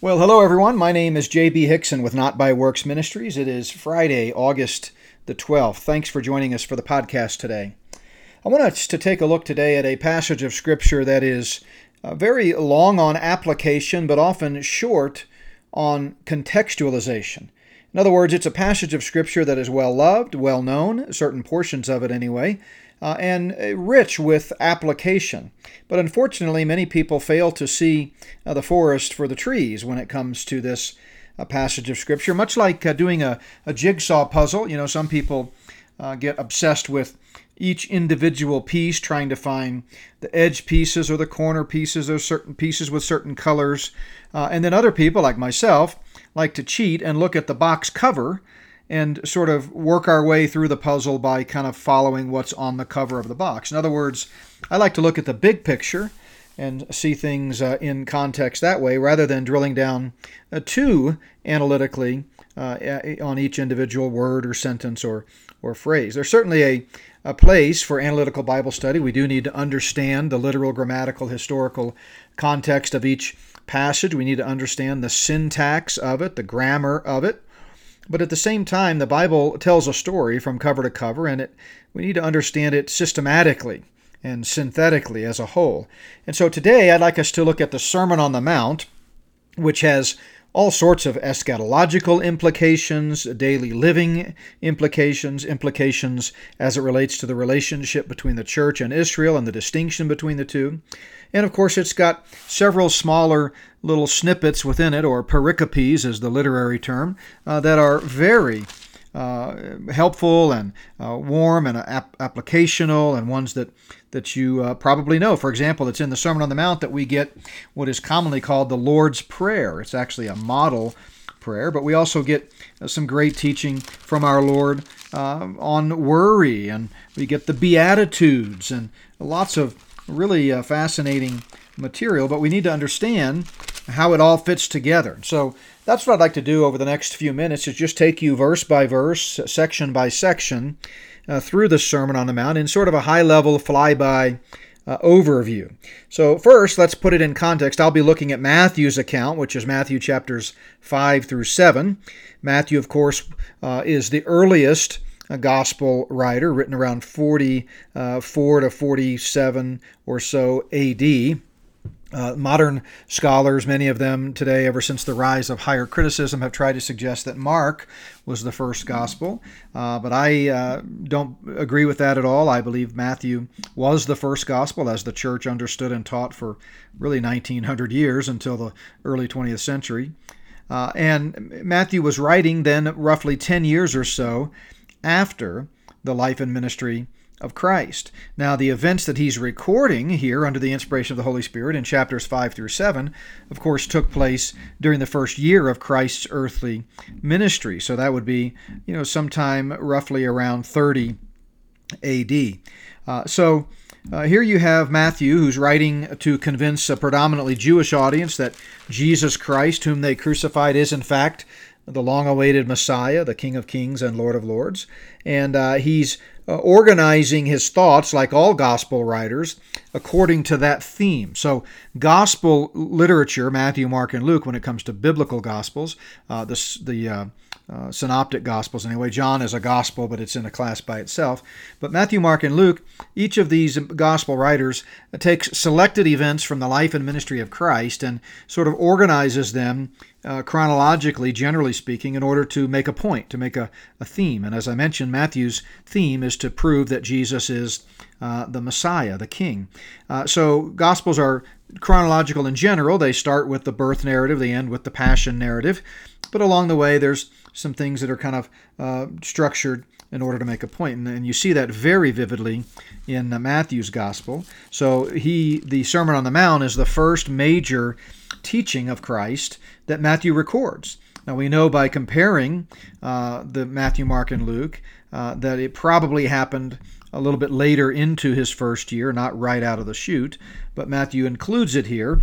Well, hello everyone. My name is JB Hixson with Not by Works Ministries. It is Friday, August the 12th. Thanks for joining us for the podcast today. I want us to take a look today at a passage of Scripture that is uh, very long on application, but often short on contextualization. In other words, it's a passage of Scripture that is well loved, well known, certain portions of it anyway, uh, and uh, rich with application. But unfortunately, many people fail to see uh, the forest for the trees when it comes to this uh, passage of Scripture. Much like uh, doing a, a, jigsaw puzzle, you know, some people uh, get obsessed with each individual piece, trying to find the edge pieces or the corner pieces or certain pieces with certain colors. and then other people, like myself, like to cheat and look at the box cover and sort of work our way through the puzzle by kind of following what's on the cover of the box. In other words, I like to look at the big picture and see things uh, in context that way rather than drilling down uh, too analytically uh, on each individual word or sentence or, or phrase. There's certainly a, a place for analytical Bible study. We do need to understand the literal, grammatical, historical context of each passage. We need to understand the syntax of it, the grammar of it. But at the same time, the Bible tells a story from cover to cover, and it, we need to understand it systematically and synthetically as a whole. And so today I'd like us to look at the Sermon on the Mount, which has all sorts of eschatological implications, daily living implications, implications as it relates to the relationship between the church and Israel and the distinction between the two. And of course, it's got several smaller little snippets within it, or pericopes is the literary term, uh, that are very uh, helpful and uh, warm and ap- applicational, and ones that that you uh, probably know. For example, it's in the Sermon on the Mount that we get what is commonly called the Lord's Prayer. It's actually a model prayer, but we also get uh, some great teaching from our Lord uh, on worry, and we get the Beatitudes and lots of really uh, fascinating material, but we need to understand how it all fits together. So that's what I'd like to do over the next few minutes is just take you verse by verse, section by section, uh, through the Sermon on the Mount in sort of a high level flyby uh, overview. So, first, let's put it in context. I'll be looking at Matthew's account, which is Matthew chapters 5 through 7. Matthew, of course, uh, is the earliest a gospel writer, written around 44 to 47 or so AD. Uh, modern scholars, many of them today, ever since the rise of higher criticism, have tried to suggest that Mark was the first gospel. Uh, but I uh, don't agree with that at all. I believe Matthew was the first gospel as the church understood and taught for really 1900 years until the early 20th century. Uh, and Matthew was writing then roughly 10 years or so after the life and ministry of Christ. Now, the events that he's recording here under the inspiration of the Holy Spirit in chapters 5 through 7, of course, took place during the first year of Christ's earthly ministry. So that would be, you know, sometime roughly around 30 AD. Uh, so uh, here you have Matthew, who's writing to convince a predominantly Jewish audience that Jesus Christ, whom they crucified, is in fact the long awaited Messiah, the King of Kings and Lord of Lords. And uh, he's organizing his thoughts, like all gospel writers, according to that theme. So, gospel literature, Matthew, Mark, and Luke, when it comes to biblical gospels, uh, the, the uh, synoptic gospels anyway. John is a gospel, but it's in a class by itself. But Matthew, Mark, and Luke, each of these gospel writers takes selected events from the life and ministry of Christ and sort of organizes them uh, chronologically, generally speaking, in order to make a point, to make a, a theme. And as I mentioned, Matthew's theme is to prove that Jesus is uh, the Messiah, the King. Uh, so, Gospels are chronological in general. They start with the birth narrative, they end with the passion narrative. But along the way, there's some things that are kind of uh, structured in order to make a point. And, and you see that very vividly in uh, Matthew's Gospel. So, he, the Sermon on the Mount is the first major teaching of Christ that Matthew records. Now we know by comparing uh, the Matthew, Mark, and Luke uh, that it probably happened a little bit later into his first year, not right out of the chute, but Matthew includes it here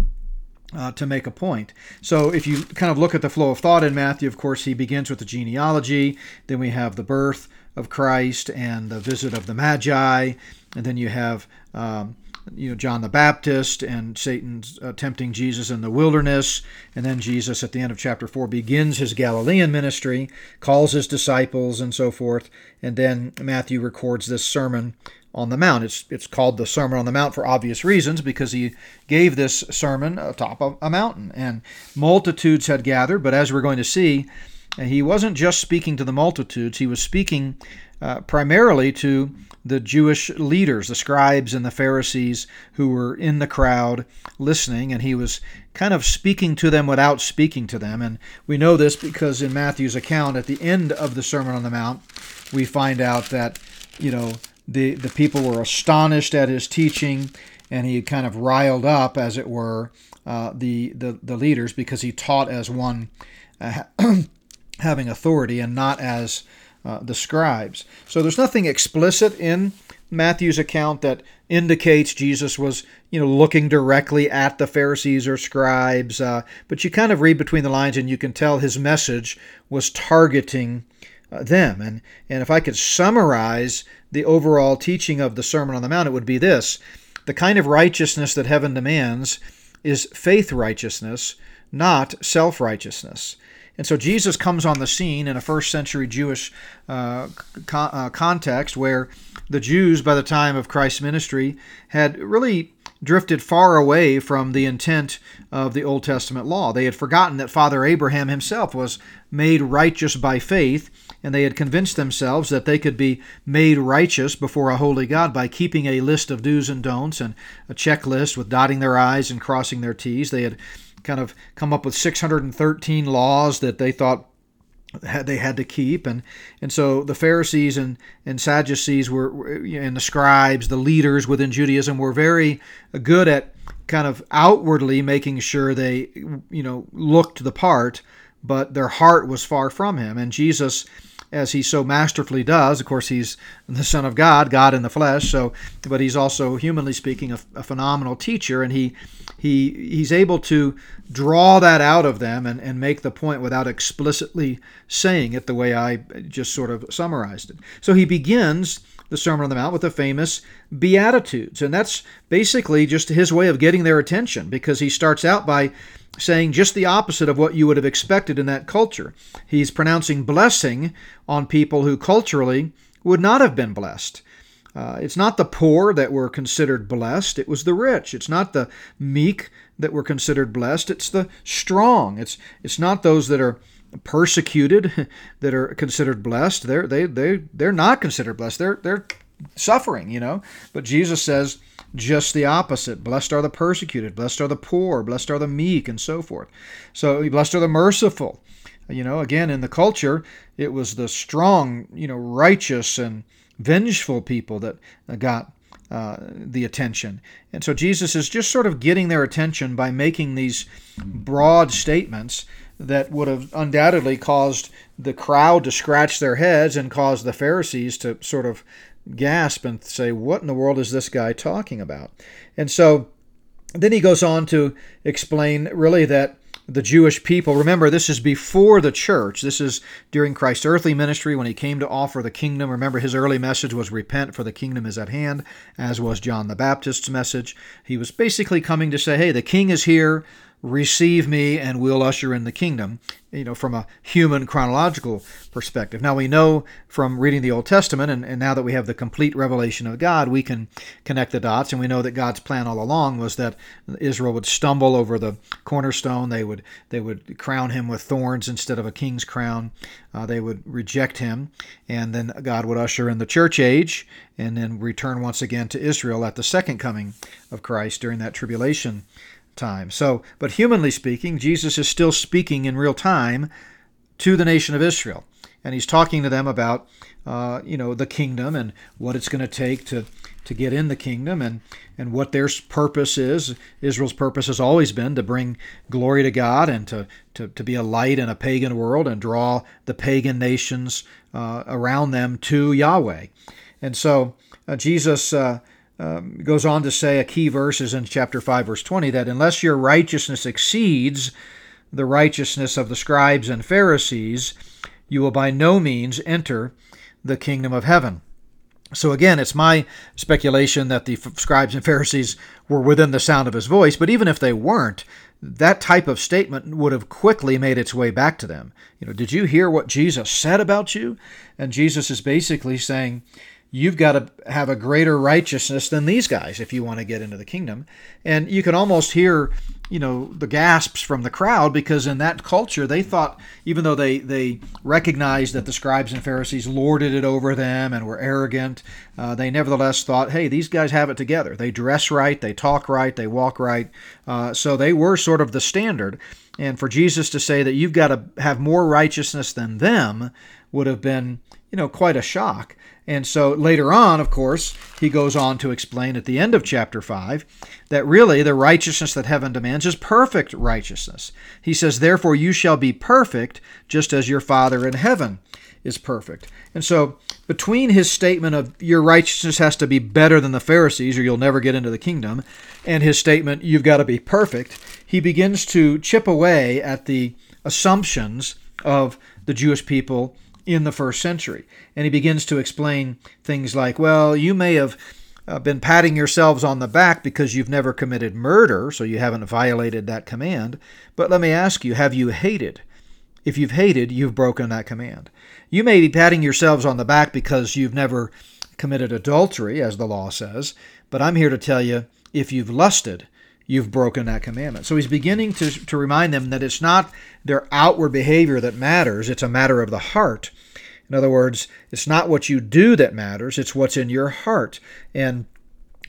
uh, to make a point. So, if you kind of look at the flow of thought in Matthew, of course, he begins with the genealogy, then we have the birth of Christ and the visit of the Magi, and then you have um, you know John the Baptist and Satan's uh, tempting Jesus in the wilderness, and then Jesus at the end of chapter four begins his Galilean ministry, calls his disciples, and so forth, and then Matthew records this sermon on the Mount. It's it's called the Sermon on the Mount for obvious reasons because he gave this sermon atop of a mountain, and multitudes had gathered. But as we're going to see, he wasn't just speaking to the multitudes; he was speaking uh, primarily to the Jewish leaders, the scribes and the Pharisees who were in the crowd listening, and he was kind of speaking to them without speaking to them. And we know this because in Matthew's account, at the end of the Sermon on the Mount, we find out that, you know, the, the people were astonished at his teaching, and he kind of riled up, as it were, uh, the, the, the leaders because he taught as one uh, having authority and not as uh, the scribes. So there's nothing explicit in Matthew's account that indicates Jesus was, you know, looking directly at the Pharisees or scribes, uh, but you kind of read between the lines and you can tell his message was targeting uh, them. And and if I could summarize the overall teaching of the Sermon on the Mount, it would be this: the kind of righteousness that heaven demands is faith righteousness, not self righteousness. And so Jesus comes on the scene in a first century Jewish uh, uh, context where the Jews, by the time of Christ's ministry, had really drifted far away from the intent of the Old Testament law. They had forgotten that Father Abraham himself was made righteous by faith, and they had convinced themselves that they could be made righteous before a holy God by keeping a list of do's and don'ts and a checklist with dotting their I's and crossing their T's. They had kind of come up with 613 laws that they thought they had to keep and and so the Pharisees and and Sadducees were and the scribes the leaders within Judaism were very good at kind of outwardly making sure they you know looked the part but their heart was far from him and Jesus as he so masterfully does. Of course, he's the Son of God, God in the flesh. So, but he's also, humanly speaking, a, a phenomenal teacher, and he he he's able to draw that out of them and, and make the point without explicitly saying it the way I just sort of summarized it. So he begins the Sermon on the Mount with the famous Beatitudes, and that's basically just his way of getting their attention because he starts out by saying just the opposite of what you would have expected in that culture. He's pronouncing blessing on people who culturally would not have been blessed. Uh, it's not the poor that were considered blessed, it was the rich. It's not the meek that were considered blessed, it's the strong. It's, it's not those that are persecuted that are considered blessed. They're, they, they, they're not considered blessed. They're, they're suffering, you know. But Jesus says, just the opposite. Blessed are the persecuted, blessed are the poor, blessed are the meek, and so forth. So, blessed are the merciful. You know, again, in the culture, it was the strong, you know, righteous and vengeful people that got uh, the attention. And so Jesus is just sort of getting their attention by making these broad statements that would have undoubtedly caused the crowd to scratch their heads and caused the Pharisees to sort of gasp and say, What in the world is this guy talking about? And so then he goes on to explain really that the Jewish people, remember, this is before the church. This is during Christ's earthly ministry when he came to offer the kingdom. Remember, his early message was repent, for the kingdom is at hand, as was John the Baptist's message. He was basically coming to say, Hey, the king is here receive me and we'll usher in the kingdom, you know, from a human chronological perspective. Now we know from reading the Old Testament, and, and now that we have the complete revelation of God, we can connect the dots, and we know that God's plan all along was that Israel would stumble over the cornerstone. They would they would crown him with thorns instead of a king's crown. Uh, they would reject him, and then God would usher in the church age, and then return once again to Israel at the second coming of Christ during that tribulation time. So, but humanly speaking, Jesus is still speaking in real time to the nation of Israel, and he's talking to them about, uh, you know, the kingdom and what it's going to take to to get in the kingdom and and what their purpose is. Israel's purpose has always been to bring glory to God and to to, to be a light in a pagan world and draw the pagan nations uh, around them to Yahweh. And so uh, Jesus uh, um, goes on to say a key verse is in chapter 5, verse 20, that unless your righteousness exceeds the righteousness of the scribes and Pharisees, you will by no means enter the kingdom of heaven. So again, it's my speculation that the scribes and Pharisees were within the sound of his voice, but even if they weren't, that type of statement would have quickly made its way back to them. You know, did you hear what Jesus said about you? And Jesus is basically saying, you've got to have a greater righteousness than these guys if you want to get into the kingdom. And you can almost hear, you know, the gasps from the crowd because in that culture they thought, even though they they recognized that the scribes and Pharisees lorded it over them and were arrogant, uh, they nevertheless thought, hey, these guys have it together. They dress right, they talk right, they walk right. Uh, so they were sort of the standard. And for Jesus to say that you've got to have more righteousness than them would have been, you know, quite a shock. And so later on, of course, he goes on to explain at the end of chapter 5 that really the righteousness that heaven demands is perfect righteousness. He says, Therefore you shall be perfect, just as your Father in heaven is perfect. And so, between his statement of your righteousness has to be better than the Pharisees or you'll never get into the kingdom, and his statement, you've got to be perfect, he begins to chip away at the assumptions of the Jewish people in the first century. And he begins to explain things like, well, you may have uh, been patting yourselves on the back because you've never committed murder, so you haven't violated that command. But let me ask you, have you hated? If you've hated, you've broken that command. You may be patting yourselves on the back because you've never committed adultery, as the law says, but I'm here to tell you if you've lusted, you've broken that commandment. So he's beginning to, to remind them that it's not their outward behavior that matters, it's a matter of the heart. In other words, it's not what you do that matters, it's what's in your heart. And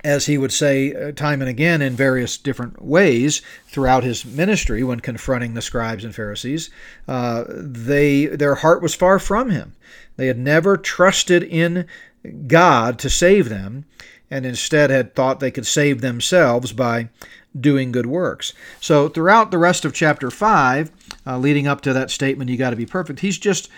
as he would say uh, time and again in various different ways throughout his ministry when confronting the scribes and Pharisees, uh, they their heart was far from him. They had never trusted in God to save them, and instead had thought they could save themselves by doing good works. So throughout the rest of chapter 5, uh, leading up to that statement, you got to be perfect, he's just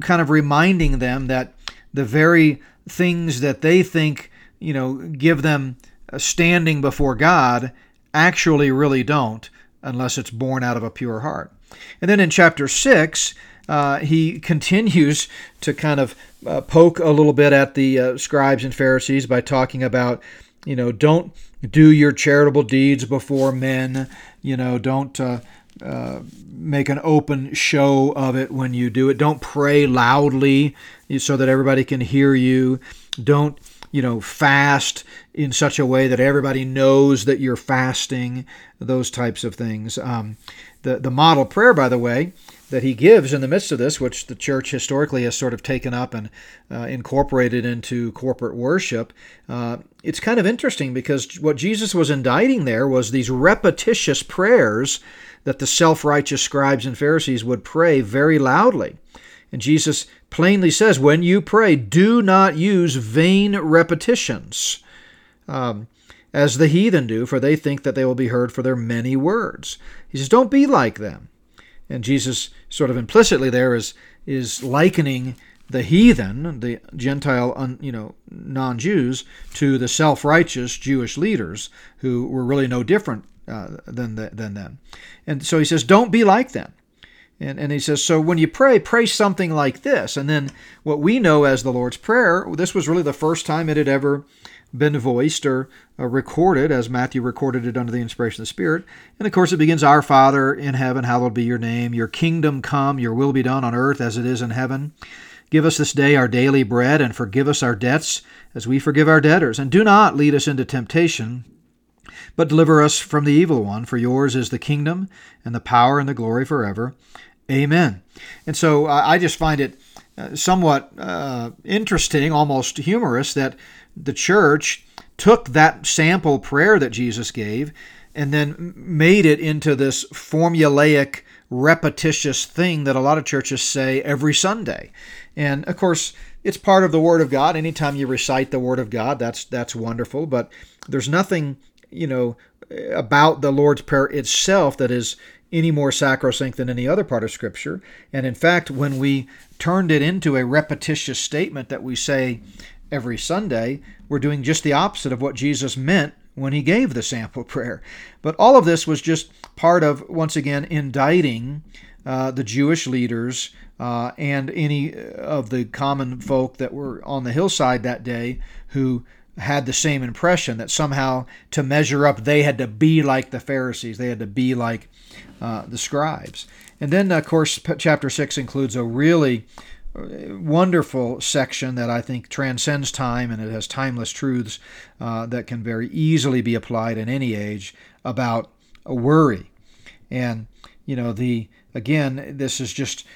kind of reminding them that the very things that they think, you know, give them standing before God actually really don't unless it's born out of a pure heart. And then in chapter 6, uh, he continues to kind of uh, poke a little bit at the uh, scribes and Pharisees by talking about, you know, don't do your charitable deeds before men, you know, don't uh, uh, make an open show of it when you do it. Don't pray loudly so that everybody can hear you. Don't, you know, fast in such a way that everybody knows that you're fasting. Those types of things. Um, the the model prayer, by the way, that he gives in the midst of this, which the church historically has sort of taken up and uh, incorporated into corporate worship, uh, it's kind of interesting because what Jesus was indicting there was these repetitious prayers that the self righteous scribes and Pharisees would pray very loudly. And Jesus plainly says, when you pray, do not use vain repetitions. Um, as the heathen do, for they think that they will be heard for their many words. He says, Don't be like them. And Jesus, sort of implicitly there, is, is likening the heathen, the Gentile, un, you know, non-Jews, to the self-righteous Jewish leaders who were really no different uh, than the, than them. And so he says, don't be like them. And, and he says, so when you pray, pray something like this. And then what we know as the Lord's Prayer, this was really the first time it had ever been voiced or uh, recorded, as Matthew recorded it under the inspiration of the Spirit. And of course, it begins, Our Father in heaven, hallowed be your name. Your kingdom come, your will be done on earth as it is in heaven. Give us this day our daily bread, and forgive us our debts as we forgive our debtors. And do not lead us into temptation, but deliver us from the evil one. For yours is the kingdom, and the power, and the glory forever. Amen. And so I just find it uh, somewhat uh, interesting, almost humorous, that the church took that sample prayer that Jesus gave and then made it into this formulaic, repetitious thing that a lot of churches say every Sunday. And of course, it's part of the Word of God. Anytime you recite the Word of God, that's that's wonderful. But there's nothing, you know, about the Lord's Prayer itself that is any more sacrosanct than any other part of Scripture. And in fact, when we turned it into a repetitious statement that we say every Sunday, we're doing just the opposite of what Jesus meant when he gave the sample prayer. But all of this was just part of, once again, indicting uh, the Jewish leaders uh, and any of the common folk that were on the hillside that day who had the same impression that somehow to measure up they had to be like the Pharisees, they had to be like uh, the scribes. And then, of course, chapter 6 includes a really uh, wonderful section that I think transcends time and it has timeless truths uh, that can very easily be applied in any age about worry. And, you know, the again, this is just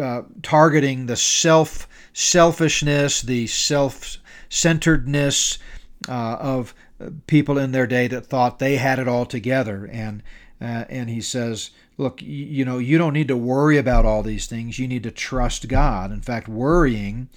uh, targeting the self selfishness, the self centeredness uh, of people in their day that thought they had it all together. And uh, and he says, look, you, you know, you don't need to worry about all these things. You need to trust God. In fact, worrying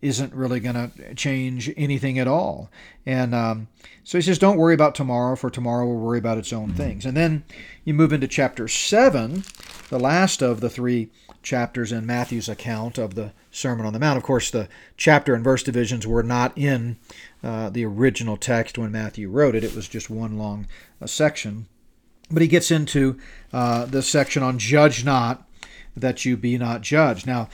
isn't really going to change anything at all. And um, so he says, don't worry about tomorrow, for tomorrow will worry about its own things. And then you move into chapter 7, the last of the three chapters in Matthew's account of the Sermon on the Mount. Of course, the chapter and verse divisions were not in uh, the original text when Matthew wrote it, it was just one long uh, section. But he gets into uh, the section on judge not that you be not judged. Now,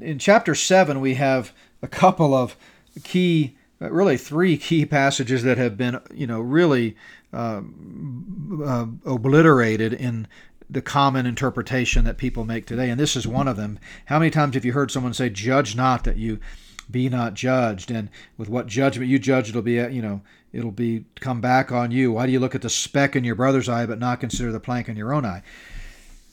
in chapter 7, we have a couple of key, uh, really three key passages that have been, you know, really uh, uh, obliterated in the common interpretation that people make today. And this is one of them. How many times have you heard someone say, "Judge not that you be not judged," and with what judgment you judge, it'll be, you know, it'll be come back on you. Why do you look at the speck in your brother's eye but not consider the plank in your own eye?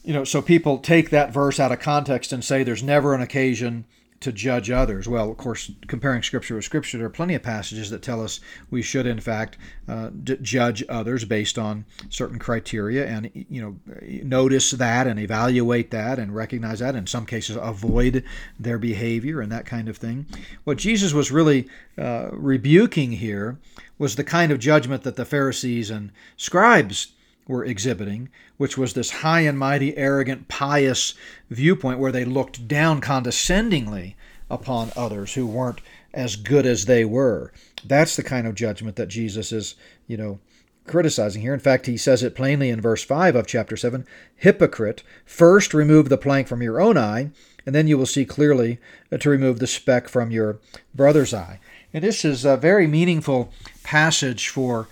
You know, so people take that verse out of context and say there's never an occasion to judge others. Well, of course, comparing Scripture with Scripture, there are plenty of passages that tell us we should, in fact, uh, d- judge others based on certain criteria, and you know, notice that and evaluate that and recognize that. In some cases, avoid their behavior and that kind of thing. What Jesus was really uh, rebuking here was the kind of judgment that the Pharisees and scribes were exhibiting, which was this high and mighty, arrogant, pious viewpoint where they looked down condescendingly upon others who weren't as good as they were. That's the kind of judgment that Jesus is, you know, criticizing here. In fact, he says it plainly in verse 5 of chapter 7 Hypocrite, first remove the plank from your own eye, and then you will see clearly to remove the speck from your brother's eye. And this is a very meaningful passage for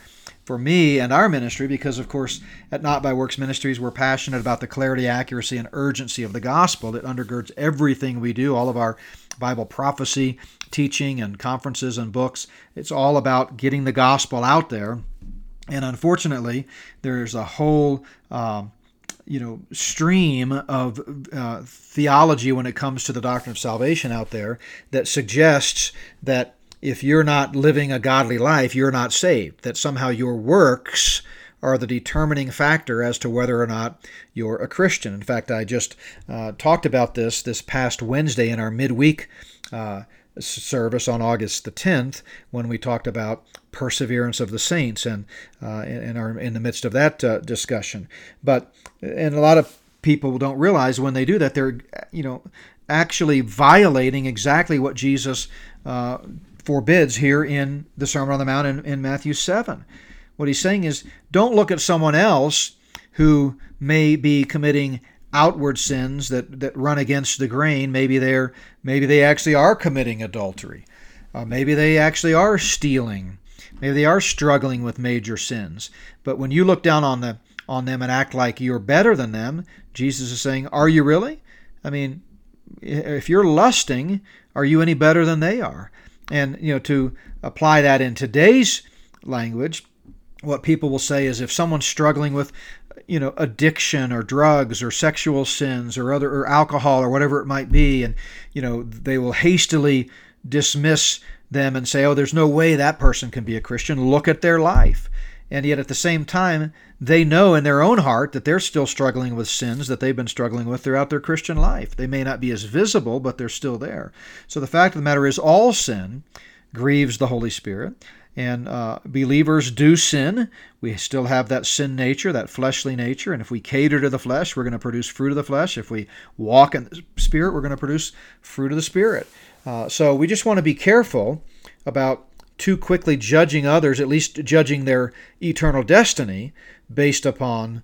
for me and our ministry because of course at not by works ministries we're passionate about the clarity accuracy and urgency of the gospel that undergirds everything we do all of our bible prophecy teaching and conferences and books. It's all about getting the gospel out there. And unfortunately there's a whole um, you know stream of uh, theology when it comes to the doctrine of salvation out there that suggests that if you're not living a godly life, you're not saved. That somehow your works are the determining factor as to whether or not you're a Christian. In fact, I just uh, talked about this this past Wednesday in our midweek uh, service on August the 10th when we talked about perseverance of the saints and uh, in, in the midst of that uh, discussion. But and a lot of people don't realize when they do that they're you know actually violating exactly what Jesus uh, forbids here in the Sermon on the Mount in, in Matthew 7. What he's saying is don't look at someone else who may be committing outward sins that, that run against the grain. Maybe they're maybe they actually are committing adultery. Uh, maybe they actually are stealing. Maybe they are struggling with major sins. But when you look down on the on them and act like you're better than them, Jesus is saying, "Are you really? I mean, if you're lusting, are you any better than they are? And you know, to apply that in today's language, what people will say is if someone's struggling with you know addiction or drugs or sexual sins or other or alcohol or whatever it might be and you know they will hastily dismiss them and say oh there's no way that person can be a christian. Look at their life and yet at the same time they know in their own heart that they're still struggling with sins that they've been struggling with throughout their Christian life. They may not be as visible, but they're still there. So the fact of the matter is, all sin grieves the Holy Spirit. And uh, believers do sin. We still have that sin nature, that fleshly nature. And if we cater to the flesh, we're going to produce fruit of the flesh. If we walk in the Spirit, we're going to produce fruit of the Spirit. Uh, so we just want to be careful about too quickly judging others, at least judging their eternal destiny, based upon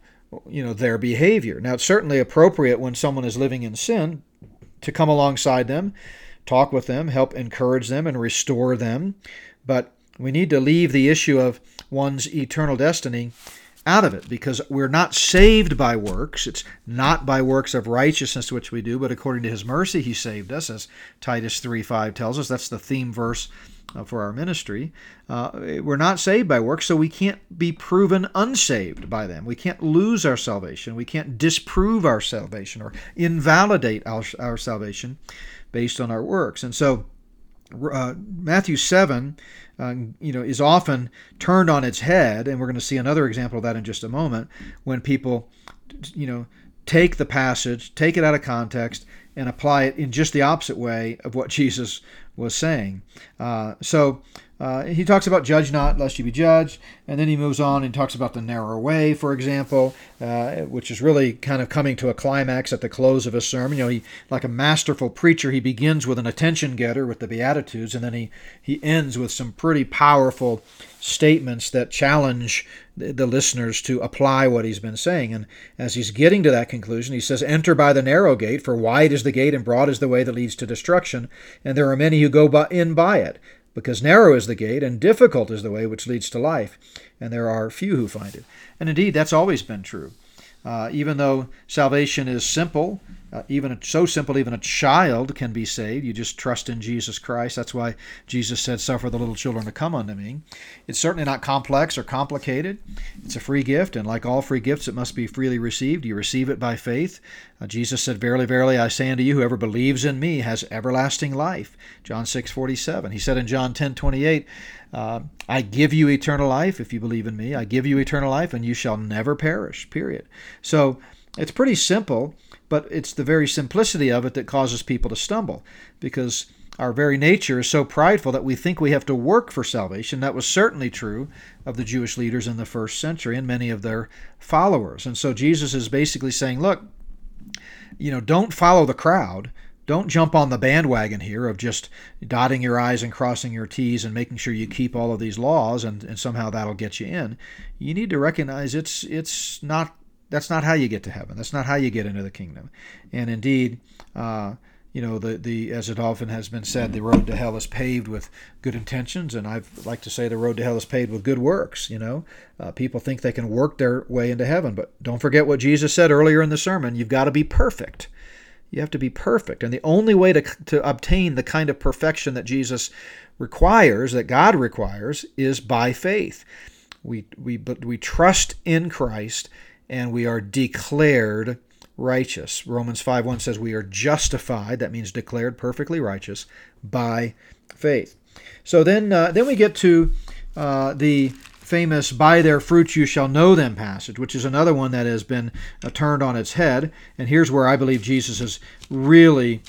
you know their behavior. Now it's certainly appropriate when someone is living in sin to come alongside them, talk with them, help encourage them and restore them, but we need to leave the issue of one's eternal destiny out of it because we're not saved by works. It's not by works of righteousness which we do, but according to his mercy he saved us, as Titus 3 5 tells us. That's the theme verse uh, for our ministry. Uh, we're not saved by works, so we can't be proven unsaved by them. We can't lose our salvation. We can't disprove our salvation or invalidate our, our salvation based on our works. And so, uh, Matthew 7 uh, you know, is often turned on its head, and we're going to see another example of that in just a moment. When people, you know, take the passage, take it out of context, and apply it in just the opposite way of what Jesus was saying. Uh, so uh, he talks about judge not lest you be judged, and then he moves on and talks about the narrow way, for example, uh, which is really kind of coming to a climax at the close of his sermon. You know, he like a masterful preacher, he begins with an attention getter with the Beatitudes, and then he he ends with some pretty powerful statements that challenge the, listeners to apply what he's been saying. And as he's getting to that conclusion, he says, "Enter by the narrow gate, for wide is the gate and broad is the way that leads to destruction, and there are many who go by, in by it." Because narrow is the gate and difficult is the way which leads to life, and there are few who find it. And indeed, that's always been true. Uh, even though salvation is simple, uh, even so simple, even a child can be saved. You just trust in Jesus Christ. That's why Jesus said, Suffer the little children to come unto me. It's certainly not complex or complicated. It's a free gift, and like all free gifts, it must be freely received. You receive it by faith. Uh, Jesus said, Verily, verily, I say unto you, whoever believes in me has everlasting life. John 6 47. He said in John 10 28, uh, I give you eternal life if you believe in me. I give you eternal life, and you shall never perish. Period. So it's pretty simple but it's the very simplicity of it that causes people to stumble because our very nature is so prideful that we think we have to work for salvation. That was certainly true of the Jewish leaders in the first century and many of their followers. And so Jesus is basically saying, look, you know, don't follow the crowd. Don't jump on the bandwagon here of just dotting your I's and crossing your T's and making sure you keep all of these laws and, and somehow that'll get you in. You need to recognize it's it's not that's not how you get to heaven. That's not how you get into the kingdom. And indeed, uh, you know, the, the as it often has been said, the road to hell is paved with good intentions, and I'd like to say the road to hell is paved with good works. You know, uh, people think they can work their way into heaven, but don't forget what Jesus said earlier in the sermon: you've got to be perfect. You have to be perfect, and the only way to to obtain the kind of perfection that Jesus requires, that God requires, is by faith. We we but we trust in Christ and we are declared righteous. Romans 5:1 says we are justified, that means declared perfectly righteous by faith. So then uh, then we get to uh, the famous by their fruits you shall know them passage, which is another one that has been uh, turned on its head. And here's where I believe Jesus is really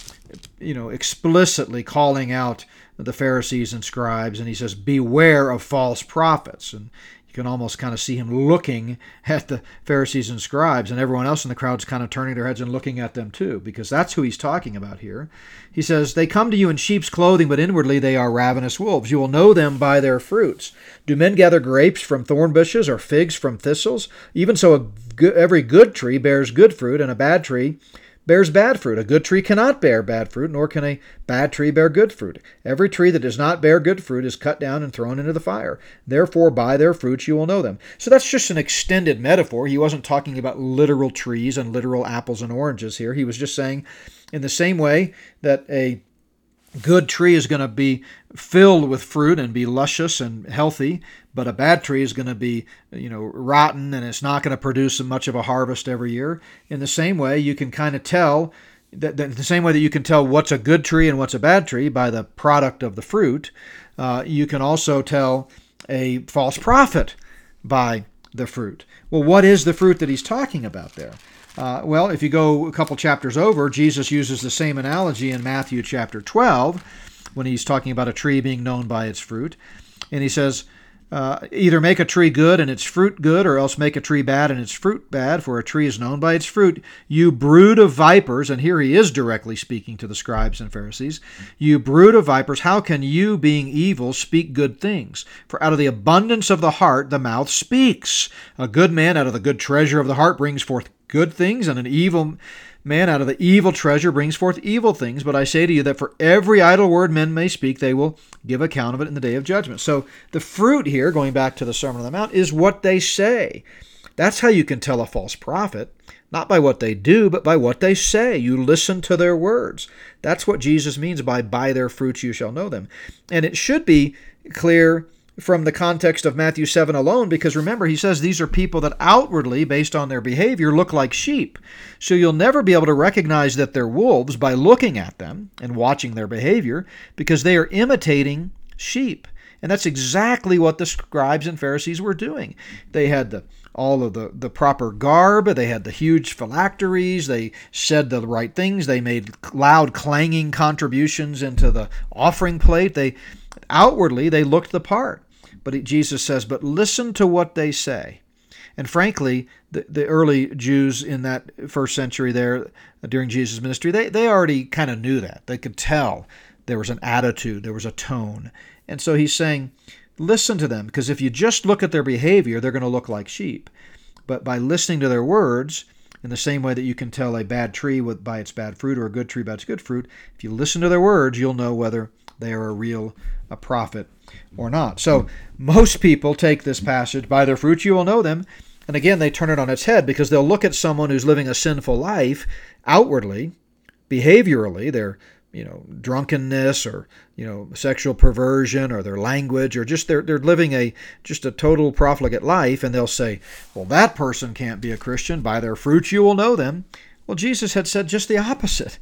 you know explicitly calling out the Pharisees and scribes and he says beware of false prophets. And you can almost kind of see him looking at the Pharisees and scribes, and everyone else in the crowd's kind of turning their heads and looking at them too, because that's who he's talking about here. He says, They come to you in sheep's clothing, but inwardly they are ravenous wolves. You will know them by their fruits. Do men gather grapes from thorn bushes or figs from thistles? Even so, every good tree bears good fruit, and a bad tree bears bad fruit. A good tree cannot bear bad fruit, nor can a bad tree bear good fruit. Every tree that does not bear good fruit is cut down and thrown into the fire. Therefore, by their fruits you will know them. So that's just an extended metaphor. He wasn't talking about literal trees and literal apples and oranges here. He was just saying, in the same way that a good tree is going to be filled with fruit and be luscious and healthy but a bad tree is going to be you know rotten and it's not going to produce much of a harvest every year. In the same way you can kind of tell that, that the same way that you can tell what's a good tree and what's a bad tree by the product of the fruit uh, you can also tell a false prophet by the fruit. Well what is the fruit that he's talking about there? Uh, well, if you go a couple chapters over, Jesus uses the same analogy in Matthew chapter 12 when he's talking about a tree being known by its fruit. And he says, uh, either make a tree good and its fruit good, or else make a tree bad and its fruit bad, for a tree is known by its fruit. You brood of vipers, and here he is directly speaking to the scribes and Pharisees. You brood of vipers, how can you, being evil, speak good things? For out of the abundance of the heart the mouth speaks. A good man out of the good treasure of the heart brings forth good things, and an evil Man out of the evil treasure brings forth evil things, but I say to you that for every idle word men may speak, they will give account of it in the day of judgment. So the fruit here, going back to the Sermon on the Mount, is what they say. That's how you can tell a false prophet, not by what they do, but by what they say. You listen to their words. That's what Jesus means by by their fruits you shall know them. And it should be clear from the context of Matthew 7 alone, because remember, he says these are people that outwardly, based on their behavior, look like sheep. So you'll never be able to recognize that they're wolves by looking at them and watching their behavior, because they are imitating sheep. And that's exactly what the scribes and Pharisees were doing. They had the all of the, the proper garb. They had the huge phylacteries. They said the right things. They made loud clanging contributions into the offering plate. They outwardly they looked the part. But Jesus says, But listen to what they say. And frankly, the, the early Jews in that first century there during Jesus' ministry, they, they already kind of knew that. They could tell there was an attitude, there was a tone. And so he's saying, listen to them, because if you just look at their behavior, they're going to look like sheep. But by listening to their words, in the same way that you can tell a bad tree by its bad fruit or a good tree by its good fruit, if you listen to their words, you'll know whether they are a real a prophet or not. So most people take this passage, by their fruits you will know them, and again they turn it on its head because they'll look at someone who's living a sinful life outwardly, behaviorally, their you know drunkenness or you know sexual perversion or their language or just they're, they're living a just a total profligate life and they'll say well that person can't be a christian. By their fruits you will know them. Well jesus had said just the opposite.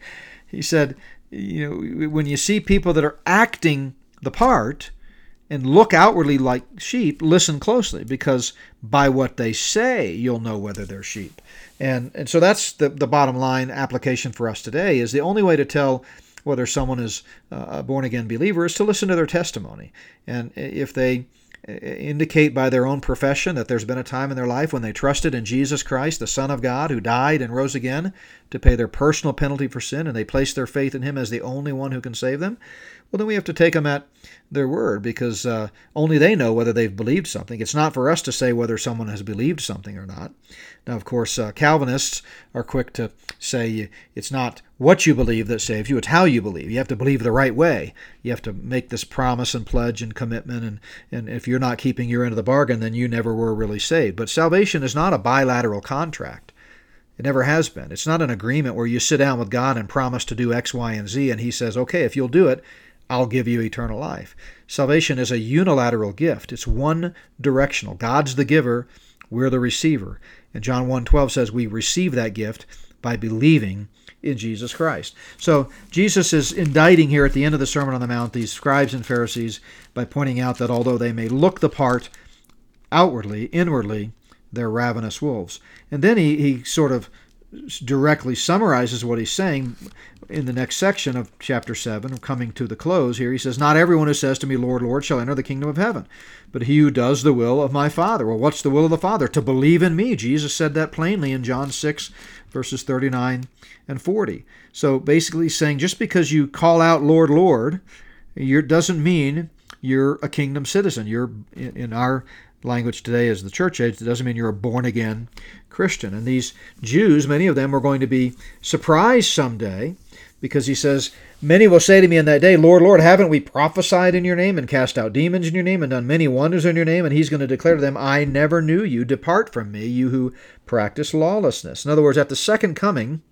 He said you know when you see people that are acting the part and look outwardly like sheep, listen closely because by what they say, you'll know whether they're sheep. And, and so that's the, the bottom line application for us today is the only way to tell whether someone is uh, a born again believer is to listen to their testimony. And if they indicate by their own profession that there's been a time in their life when they trusted in Jesus Christ, the Son of God, who died and rose again to pay their personal penalty for sin, and they placed their faith in Him as the only one who can save them, well, then we have to take them at their word because uh, only they know whether they've believed something. It's not for us to say whether someone has believed something or not. Now, of course, uh, Calvinists are quick to say it's not what you believe that saves you, it's how you believe. You have to believe the right way. You have to make this promise and pledge and commitment, and, and if you're not keeping your end of the bargain, then you never were really saved. But salvation is not a bilateral contract. It never has been. It's not an agreement where you sit down with God and promise to do X, Y, and Z, and He says, okay, if you'll do it, I'll give you eternal life. Salvation is a unilateral gift. It's one directional. God's the giver, we're the receiver. And John 1:12 says we receive that gift by believing in Jesus Christ. So Jesus is indicting here at the end of the Sermon on the Mount these scribes and Pharisees by pointing out that although they may look the part outwardly, inwardly, they're ravenous wolves. And then he, he sort of directly summarizes what he's saying in the next section of chapter 7, coming to the close here. He says, Not everyone who says to me, Lord, Lord, shall enter the kingdom of heaven, but he who does the will of my Father. Well, what's the will of the Father? To believe in me. Jesus said that plainly in John 6, verses 39 and 40. So basically, saying just because you call out, Lord, Lord, it doesn't mean you're a kingdom citizen. You're in our language today as the church age, it doesn't mean you're a born again Christian. And these Jews, many of them, are going to be surprised someday because he says, Many will say to me in that day, Lord, Lord, haven't we prophesied in your name and cast out demons in your name and done many wonders in your name? And he's going to declare to them, I never knew you. Depart from me, you who practice lawlessness. In other words, at the second coming,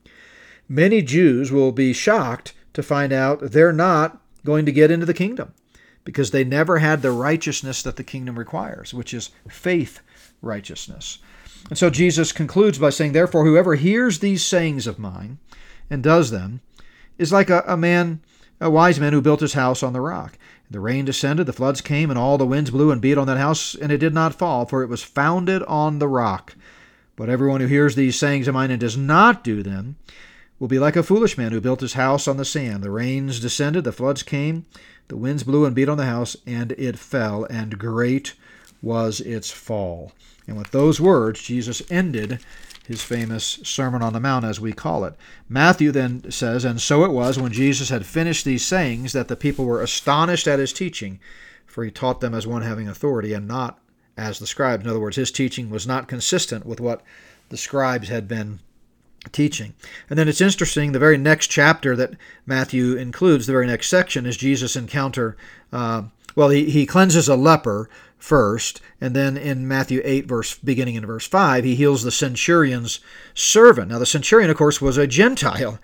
many Jews will be shocked to find out they're not going to get into the kingdom because they never had the righteousness that the kingdom requires, which is faith righteousness. And so Jesus concludes by saying, Therefore, whoever hears these sayings of mine and does them is like a, a man, a wise man who built his house on the rock. The rain descended, the floods came, and all the winds blew and beat on that house, and it did not fall, for it was founded on the rock. But everyone who hears these sayings of mine and does not do them will be like a foolish man who built his house on the sand. The rains descended, the floods came, the winds blew and beat on the house, and it fell, and great was its fall. And with those words, Jesus ended his famous Sermon on the Mount, as we call it. Matthew then says, And so it was when Jesus had finished these sayings that the people were astonished at his teaching, for he taught them as one having authority and not as the scribes. In other words, his teaching was not consistent with what the scribes had been teaching. And then it's interesting, the very next chapter that Matthew includes, the very next section, is Jesus' encounter. Uh, well, he, he cleanses a leper first, and then in Matthew 8, verse beginning in verse 5, he heals the centurion's servant. Now, the centurion, of course, was a Gentile,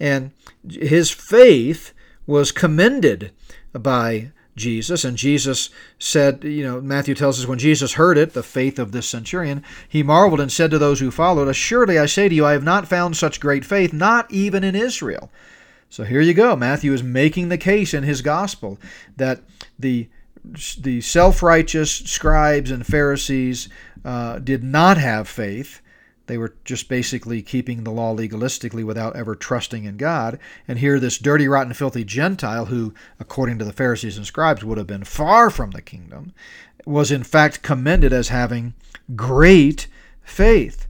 and his faith was commended by Jesus. And Jesus said, you know, Matthew tells us when Jesus heard it, the faith of this centurion, he marveled and said to those who followed, Assuredly I say to you, I have not found such great faith, not even in Israel. So here you go. Matthew is making the case in his gospel that the the self-righteous scribes and Pharisees uh, did not have faith they were just basically keeping the law legalistically without ever trusting in God. And here, this dirty, rotten, filthy Gentile, who, according to the Pharisees and scribes, would have been far from the kingdom, was in fact commended as having great faith.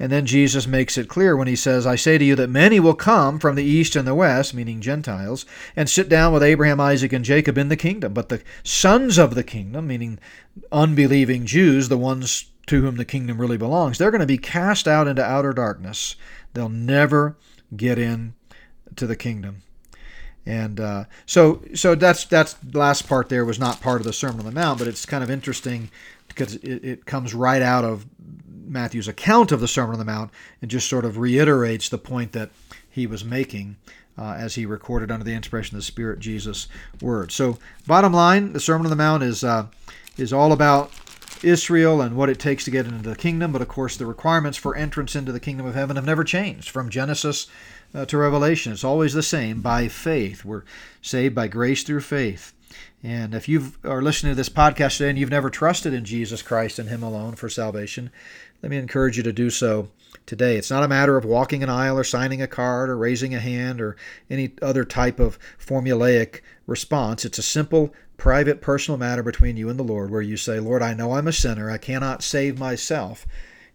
And then Jesus makes it clear when he says, I say to you that many will come from the east and the west, meaning Gentiles, and sit down with Abraham, Isaac, and Jacob in the kingdom. But the sons of the kingdom, meaning unbelieving Jews, the ones to whom the kingdom really belongs, they're going to be cast out into outer darkness. They'll never get in to the kingdom. And uh, so, so that's that's last part there was not part of the Sermon on the Mount, but it's kind of interesting because it, it comes right out of Matthew's account of the Sermon on the Mount and just sort of reiterates the point that he was making uh, as he recorded under the inspiration of the Spirit Jesus' word. So, bottom line, the Sermon on the Mount is uh, is all about Israel and what it takes to get into the kingdom, but of course, the requirements for entrance into the kingdom of heaven have never changed from Genesis uh, to Revelation. It's always the same by faith. We're saved by grace through faith. And if you are listening to this podcast today and you've never trusted in Jesus Christ and Him alone for salvation, let me encourage you to do so today. It's not a matter of walking an aisle or signing a card or raising a hand or any other type of formulaic response. It's a simple private personal matter between you and the Lord where you say, Lord, I know I'm a sinner. I cannot save myself.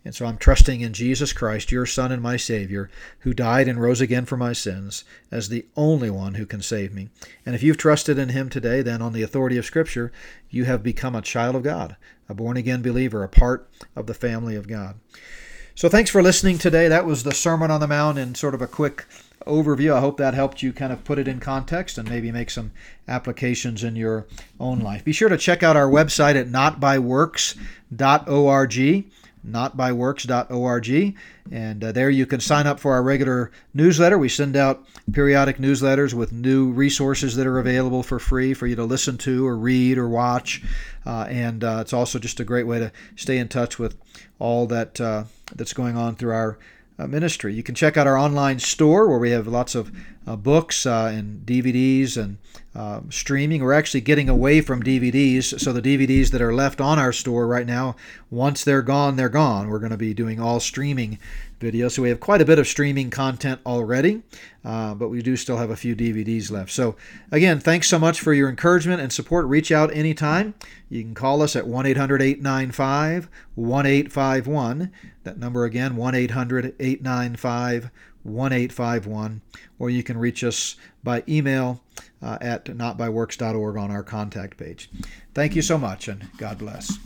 And so I'm trusting in Jesus Christ, your Son and my Savior, who died and rose again for my sins, as the only one who can save me. And if you've trusted in Him today, then on the authority of Scripture, you have become a child of God, a born again believer, a part of the family of God. So thanks for listening today. That was the Sermon on the Mount in sort of a quick overview. I hope that helped you kind of put it in context and maybe make some applications in your own life. Be sure to check out our website at notbyworks.org notbyworks.org. And uh, there you can sign up for our regular newsletter. We send out periodic newsletters with new resources that are available for free for you to listen to or read or watch. Uh, and uh, it's also just a great way to stay in touch with all that uh, that's going on through our ministry. You can check out our online store where we have lots of uh, books uh, and DVDs and uh, streaming. We're actually getting away from DVDs, so the DVDs that are left on our store right now, once they're gone, they're gone. We're going to be doing all streaming videos. So we have quite a bit of streaming content already, uh, but we do still have a few DVDs left. So again, thanks so much for your encouragement and support. Reach out anytime. You can call us at 1 800 895 1851. That number again, 1 800 895 1851, or you can reach us by email uh, at notbyworks.org on our contact page. Thank you so much, and God bless.